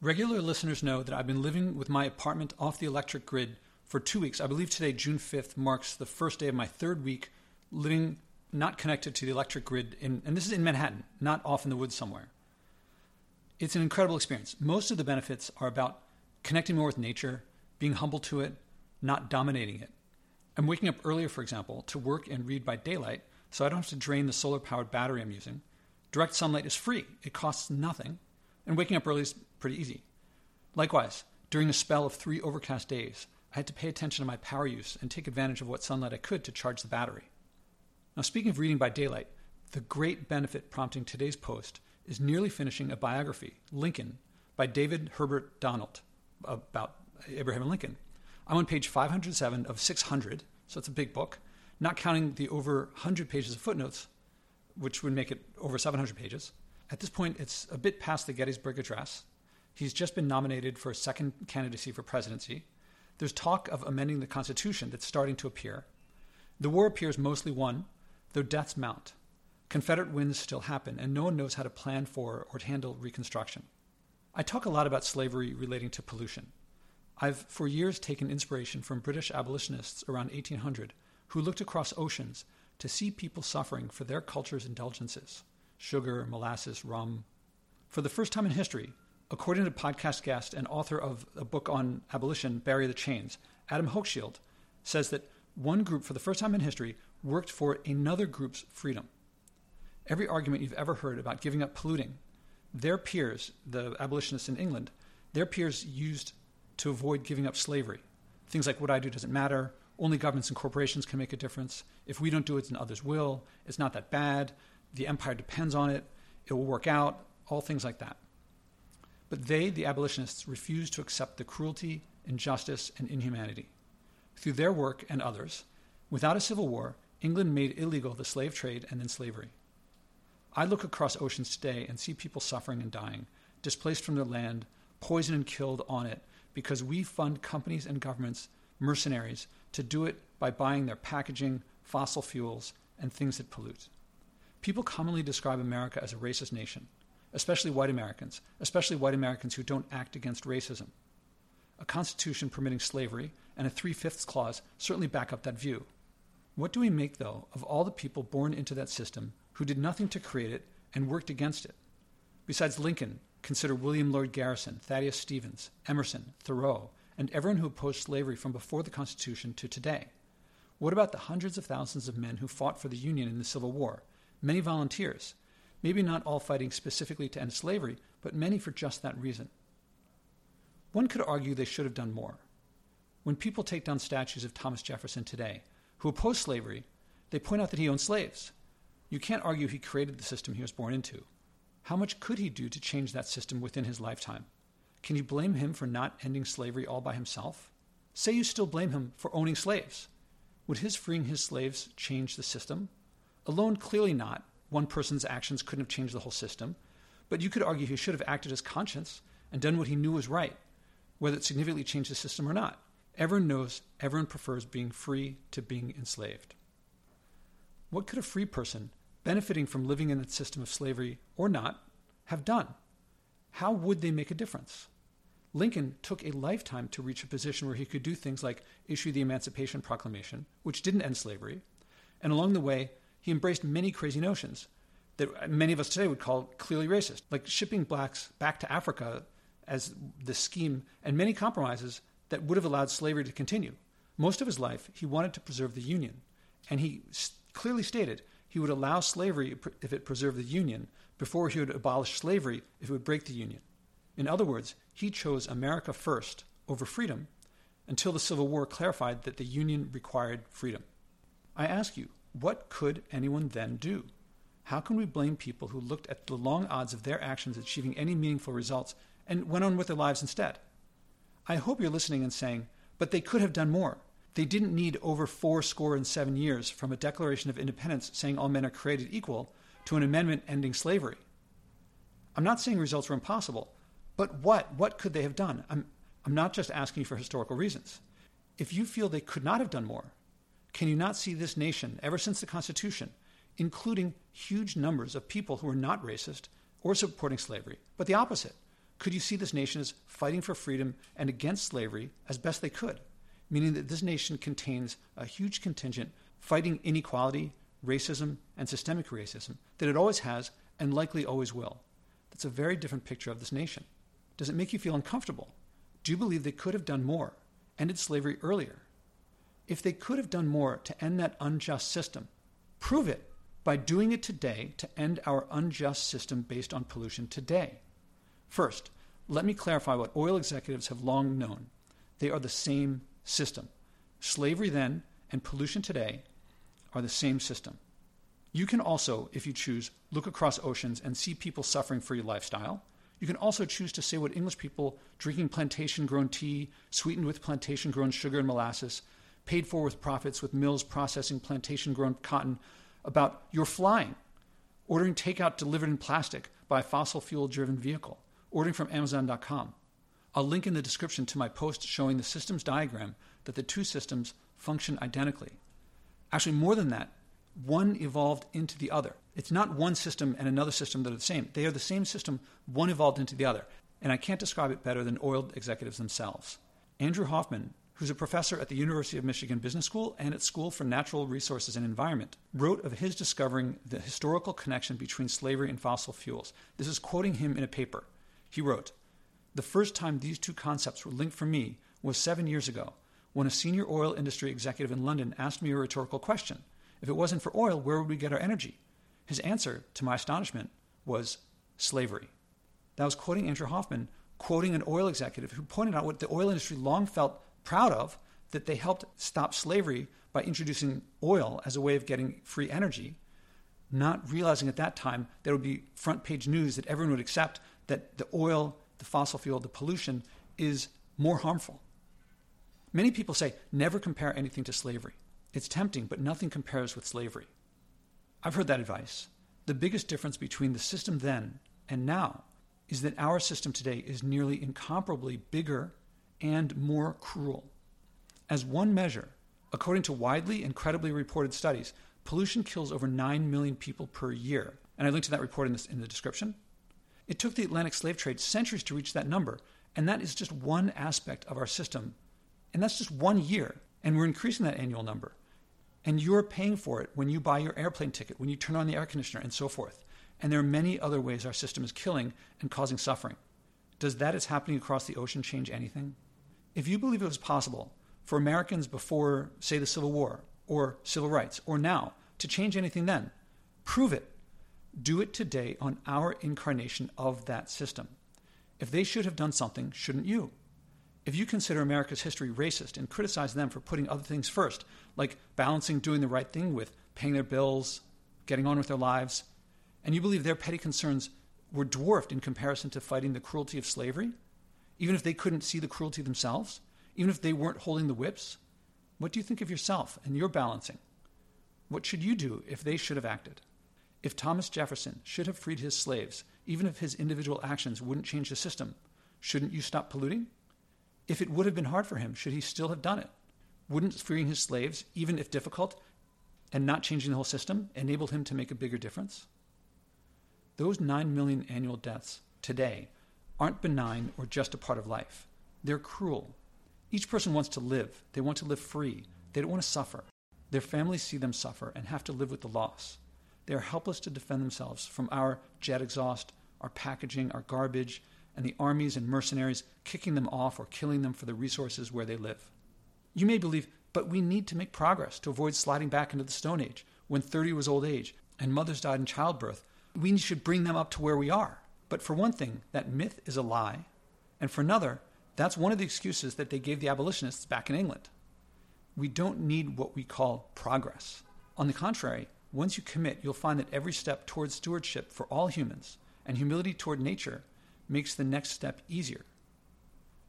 Regular listeners know that I've been living with my apartment off the electric grid for two weeks. I believe today, June 5th, marks the first day of my third week living not connected to the electric grid. In, and this is in Manhattan, not off in the woods somewhere. It's an incredible experience. Most of the benefits are about connecting more with nature, being humble to it, not dominating it. I'm waking up earlier, for example, to work and read by daylight, so I don't have to drain the solar powered battery I'm using. Direct sunlight is free, it costs nothing, and waking up early is pretty easy. Likewise, during a spell of three overcast days, I had to pay attention to my power use and take advantage of what sunlight I could to charge the battery. Now, speaking of reading by daylight, the great benefit prompting today's post is nearly finishing a biography, Lincoln, by David Herbert Donald, about Abraham Lincoln. I'm on page 507 of 600, so it's a big book, not counting the over 100 pages of footnotes, which would make it over 700 pages. At this point, it's a bit past the Gettysburg Address, He's just been nominated for a second candidacy for presidency. There's talk of amending the Constitution that's starting to appear. The war appears mostly won, though deaths mount. Confederate wins still happen, and no one knows how to plan for or to handle Reconstruction. I talk a lot about slavery relating to pollution. I've for years taken inspiration from British abolitionists around 1800 who looked across oceans to see people suffering for their culture's indulgences sugar, molasses, rum. For the first time in history, According to podcast guest and author of a book on abolition, Bury the Chains, Adam Hochschild says that one group, for the first time in history, worked for another group's freedom. Every argument you've ever heard about giving up polluting, their peers, the abolitionists in England, their peers used to avoid giving up slavery. Things like what I do doesn't matter, only governments and corporations can make a difference. If we don't do it, then others will. It's not that bad. The empire depends on it. It will work out. All things like that. But they, the abolitionists, refused to accept the cruelty, injustice, and inhumanity. Through their work and others, without a civil war, England made illegal the slave trade and then slavery. I look across oceans today and see people suffering and dying, displaced from their land, poisoned and killed on it, because we fund companies and governments, mercenaries, to do it by buying their packaging, fossil fuels, and things that pollute. People commonly describe America as a racist nation especially white Americans, especially white Americans who don't act against racism. A constitution permitting slavery and a three fifths clause certainly back up that view. What do we make, though, of all the people born into that system who did nothing to create it and worked against it? Besides Lincoln, consider William Lloyd Garrison, Thaddeus Stevens, Emerson, Thoreau, and everyone who opposed slavery from before the Constitution to today. What about the hundreds of thousands of men who fought for the Union in the Civil War, many volunteers, maybe not all fighting specifically to end slavery, but many for just that reason. One could argue they should have done more. When people take down statues of Thomas Jefferson today, who oppose slavery, they point out that he owned slaves. You can't argue he created the system he was born into. How much could he do to change that system within his lifetime? Can you blame him for not ending slavery all by himself? Say you still blame him for owning slaves. Would his freeing his slaves change the system? Alone, clearly not, one person's actions couldn't have changed the whole system, but you could argue he should have acted as conscience and done what he knew was right, whether it significantly changed the system or not. Everyone knows everyone prefers being free to being enslaved. What could a free person, benefiting from living in that system of slavery or not, have done? How would they make a difference? Lincoln took a lifetime to reach a position where he could do things like issue the Emancipation Proclamation, which didn't end slavery, and along the way, he embraced many crazy notions that many of us today would call clearly racist, like shipping blacks back to Africa as the scheme, and many compromises that would have allowed slavery to continue. Most of his life, he wanted to preserve the Union, and he clearly stated he would allow slavery if it preserved the Union before he would abolish slavery if it would break the Union. In other words, he chose America first over freedom until the Civil War clarified that the Union required freedom. I ask you, what could anyone then do? How can we blame people who looked at the long odds of their actions achieving any meaningful results and went on with their lives instead? I hope you're listening and saying, but they could have done more. They didn't need over four score and seven years from a Declaration of Independence saying all men are created equal to an amendment ending slavery. I'm not saying results were impossible, but what? What could they have done? I'm, I'm not just asking for historical reasons. If you feel they could not have done more, can you not see this nation, ever since the Constitution, including huge numbers of people who are not racist or supporting slavery, but the opposite, could you see this nation as fighting for freedom and against slavery as best they could? Meaning that this nation contains a huge contingent fighting inequality, racism, and systemic racism that it always has and likely always will. That's a very different picture of this nation. Does it make you feel uncomfortable? Do you believe they could have done more, ended slavery earlier? If they could have done more to end that unjust system, prove it by doing it today to end our unjust system based on pollution today. First, let me clarify what oil executives have long known. They are the same system. Slavery then and pollution today are the same system. You can also, if you choose, look across oceans and see people suffering for your lifestyle. You can also choose to say what English people drinking plantation grown tea, sweetened with plantation grown sugar and molasses, paid for with profits with mills processing plantation grown cotton, about your flying, ordering takeout delivered in plastic by a fossil fuel driven vehicle, ordering from Amazon.com. I'll link in the description to my post showing the systems diagram that the two systems function identically. Actually, more than that, one evolved into the other. It's not one system and another system that are the same. They are the same system, one evolved into the other. And I can't describe it better than oil executives themselves. Andrew Hoffman, who's a professor at the University of Michigan Business School and at School for Natural Resources and Environment, wrote of his discovering the historical connection between slavery and fossil fuels. This is quoting him in a paper. He wrote, The first time these two concepts were linked for me was seven years ago when a senior oil industry executive in London asked me a rhetorical question. If it wasn't for oil, where would we get our energy? His answer, to my astonishment, was slavery. That was quoting Andrew Hoffman, quoting an oil executive who pointed out what the oil industry long felt proud of that they helped stop slavery by introducing oil as a way of getting free energy, not realizing at that time there would be front page news that everyone would accept that the oil, the fossil fuel, the pollution is more harmful. Many people say never compare anything to slavery. It's tempting, but nothing compares with slavery. I've heard that advice. The biggest difference between the system then and now is that our system today is nearly incomparably bigger and more cruel. As one measure, according to widely and credibly reported studies, pollution kills over 9 million people per year. And I linked to that report in, this, in the description. It took the Atlantic slave trade centuries to reach that number, and that is just one aspect of our system. And that's just one year, and we're increasing that annual number. And you're paying for it when you buy your airplane ticket, when you turn on the air conditioner, and so forth. And there are many other ways our system is killing and causing suffering. Does that is happening across the ocean change anything? If you believe it was possible for Americans before, say, the Civil War, or civil rights, or now, to change anything then, prove it. Do it today on our incarnation of that system. If they should have done something, shouldn't you? If you consider America's history racist and criticize them for putting other things first, like balancing doing the right thing with paying their bills, getting on with their lives, and you believe their petty concerns were dwarfed in comparison to fighting the cruelty of slavery, even if they couldn't see the cruelty themselves, even if they weren't holding the whips, what do you think of yourself and your balancing? What should you do if they should have acted? If Thomas Jefferson should have freed his slaves, even if his individual actions wouldn't change the system, shouldn't you stop polluting? If it would have been hard for him, should he still have done it? Wouldn't freeing his slaves, even if difficult, and not changing the whole system, enable him to make a bigger difference? Those 9 million annual deaths today aren't benign or just a part of life. They're cruel. Each person wants to live. They want to live free. They don't want to suffer. Their families see them suffer and have to live with the loss. They are helpless to defend themselves from our jet exhaust, our packaging, our garbage, and the armies and mercenaries kicking them off or killing them for the resources where they live. You may believe, but we need to make progress to avoid sliding back into the Stone Age when 30 was old age and mothers died in childbirth. We should bring them up to where we are. But for one thing, that myth is a lie. And for another, that's one of the excuses that they gave the abolitionists back in England. We don't need what we call progress. On the contrary, once you commit, you'll find that every step towards stewardship for all humans and humility toward nature makes the next step easier.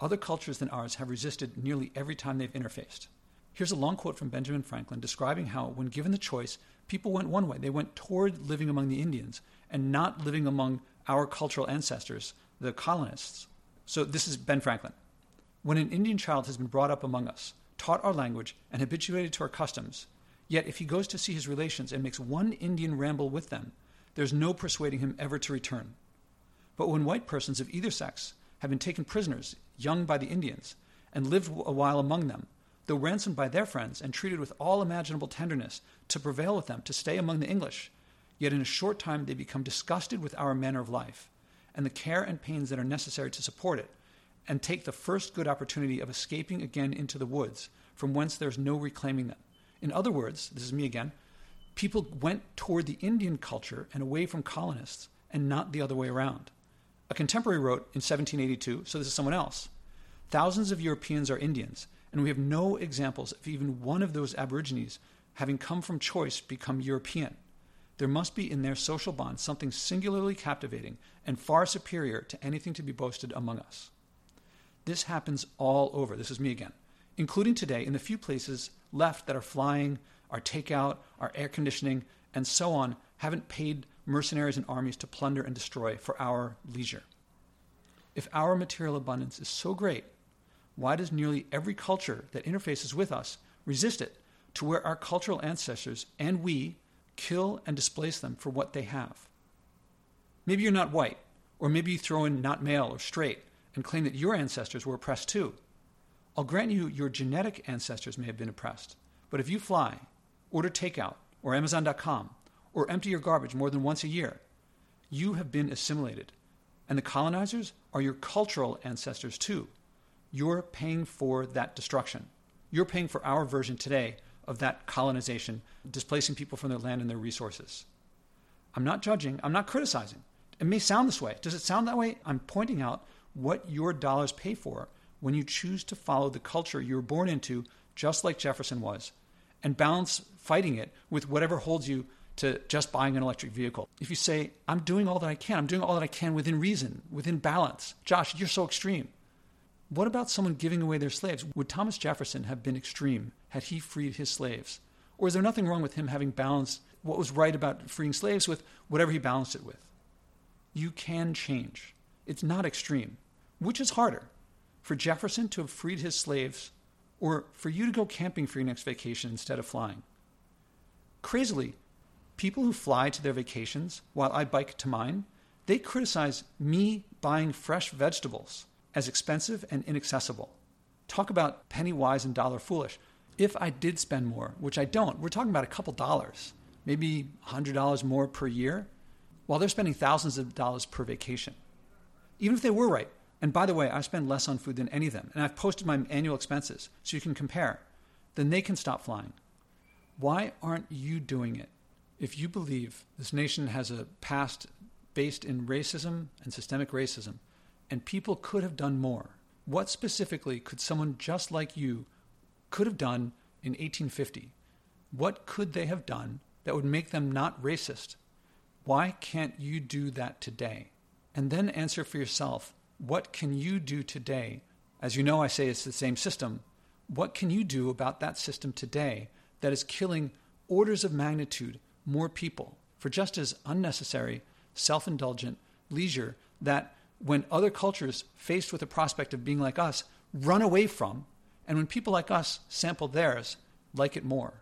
Other cultures than ours have resisted nearly every time they've interfaced. Here's a long quote from Benjamin Franklin describing how, when given the choice, people went one way. They went toward living among the Indians and not living among our cultural ancestors, the colonists. So, this is Ben Franklin. When an Indian child has been brought up among us, taught our language, and habituated to our customs, yet if he goes to see his relations and makes one Indian ramble with them, there's no persuading him ever to return. But when white persons of either sex have been taken prisoners young by the Indians and lived a while among them, though ransomed by their friends and treated with all imaginable tenderness to prevail with them to stay among the English, yet in a short time they become disgusted with our manner of life and the care and pains that are necessary to support it, and take the first good opportunity of escaping again into the woods, from whence there is no reclaiming them. In other words, this is me again, people went toward the Indian culture and away from colonists, and not the other way around. A contemporary wrote in 1782, so this is someone else Thousands of Europeans are Indians, and we have no examples of even one of those Aborigines having come from choice become European. There must be in their social bond something singularly captivating and far superior to anything to be boasted among us. This happens all over. This is me again, including today in the few places left that are flying, our takeout, our air conditioning, and so on haven't paid mercenaries and armies to plunder and destroy for our leisure. If our material abundance is so great, why does nearly every culture that interfaces with us resist it to where our cultural ancestors and we kill and displace them for what they have? Maybe you're not white, or maybe you throw in not male or straight and claim that your ancestors were oppressed too. I'll grant you your genetic ancestors may have been oppressed, but if you fly, order takeout, or Amazon.com, or empty your garbage more than once a year, you have been assimilated. And the colonizers are your cultural ancestors too. You're paying for that destruction. You're paying for our version today of that colonization, displacing people from their land and their resources. I'm not judging, I'm not criticizing. It may sound this way. Does it sound that way? I'm pointing out what your dollars pay for when you choose to follow the culture you were born into, just like Jefferson was, and balance fighting it with whatever holds you to just buying an electric vehicle. If you say, I'm doing all that I can, I'm doing all that I can within reason, within balance, Josh, you're so extreme. What about someone giving away their slaves? Would Thomas Jefferson have been extreme had he freed his slaves? Or is there nothing wrong with him having balanced what was right about freeing slaves with whatever he balanced it with? You can change. It's not extreme. Which is harder? For Jefferson to have freed his slaves, or for you to go camping for your next vacation instead of flying? Crazily, people who fly to their vacations while I bike to mine, they criticize me buying fresh vegetables as expensive and inaccessible. Talk about penny wise and dollar foolish. If I did spend more, which I don't, we're talking about a couple dollars, maybe $100 more per year, while they're spending thousands of dollars per vacation. Even if they were right. And by the way, I spend less on food than any of them, and I've posted my annual expenses so you can compare. Then they can stop flying. Why aren't you doing it? If you believe this nation has a past based in racism and systemic racism, and people could have done more, what specifically could someone just like you could have done in 1850? What could they have done that would make them not racist? Why can't you do that today? And then answer for yourself what can you do today? As you know, I say it's the same system. What can you do about that system today that is killing orders of magnitude more people for just as unnecessary, self indulgent leisure that when other cultures, faced with the prospect of being like us, run away from, and when people like us sample theirs, like it more?